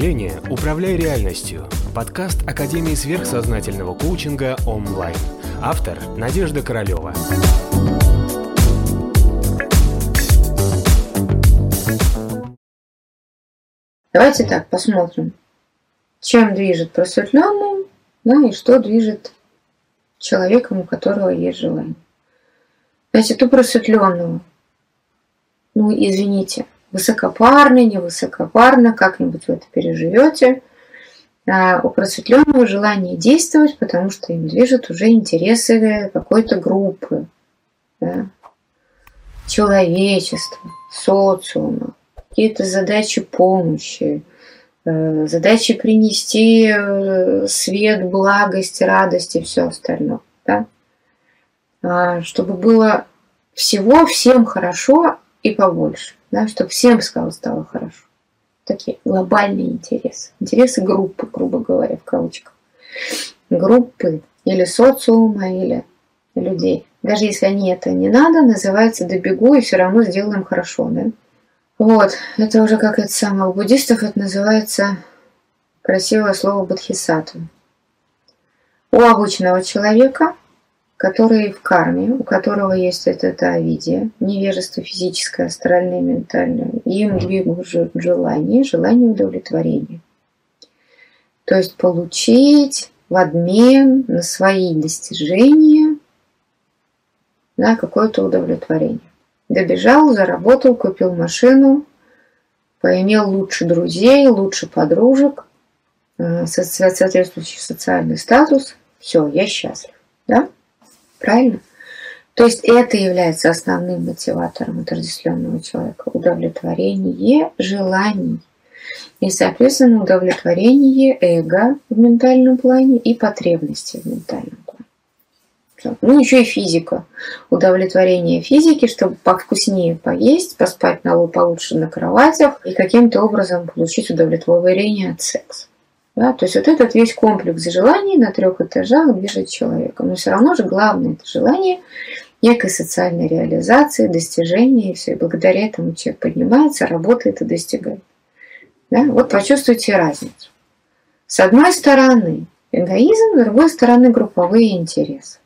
мышления «Управляй реальностью» – подкаст Академии сверхсознательного коучинга онлайн. Автор – Надежда Королева. Давайте так посмотрим, чем движет просветленным, да, и что движет человеком, у которого есть желание. Значит, у просветленного, ну, извините, высокопарно, не высокопарно, как-нибудь вы это переживете. А у просветленного желание действовать, потому что им движут уже интересы какой-то группы, да? человечества, социума, какие-то задачи помощи, э, задачи принести э, свет, благость, радость и все остальное. Да? А, чтобы было всего всем хорошо и побольше да, чтобы всем стало, стало хорошо. Такие глобальные интересы. Интересы группы, грубо говоря, в кавычках. Группы или социума, или людей. Даже если они это не надо, называется «добегу» и все равно сделаем хорошо, да? Вот, это уже как это самое, у буддистов это называется красивое слово бодхисаттва. У обычного человека который в карме, у которого есть это тавидия, невежество физическое, астральное, ментальное, им двигают желание, желание удовлетворения. То есть получить в обмен на свои достижения да, какое-то удовлетворение. Добежал, заработал, купил машину, поимел лучше друзей, лучше подружек, э, соответствующий социальный статус. Все, я счастлив. Да? Правильно? То есть это является основным мотиватором отождествленного человека. Удовлетворение желаний. И, соответственно, удовлетворение эго в ментальном плане и потребности в ментальном плане. Ну, еще и физика. Удовлетворение физики, чтобы повкуснее поесть, поспать на получше на кроватях и каким-то образом получить удовлетворение от секса. Да? То есть вот этот весь комплекс желаний на трех этажах движет человеком. Но все равно же главное это желание некой социальной реализации, достижения, и все. И благодаря этому человек поднимается, работает и достигает. Да? Вот почувствуйте разницу. С одной стороны эгоизм, с другой стороны групповые интересы.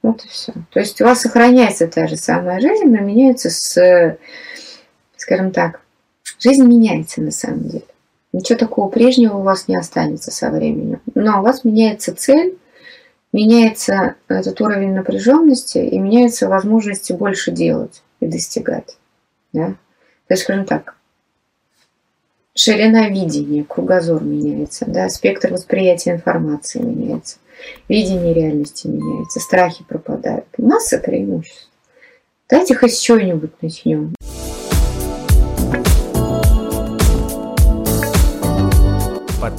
Вот и все. То есть у вас сохраняется та же самая жизнь, но меняется с, скажем так, жизнь меняется на самом деле. Ничего такого прежнего у вас не останется со временем. Но у вас меняется цель, меняется этот уровень напряженности и меняются возможности больше делать и достигать. Да? То есть, скажем так, ширина видения, кругозор меняется, да, спектр восприятия информации меняется, видение реальности меняется, страхи пропадают. Масса преимуществ. Давайте хоть с чего-нибудь начнем.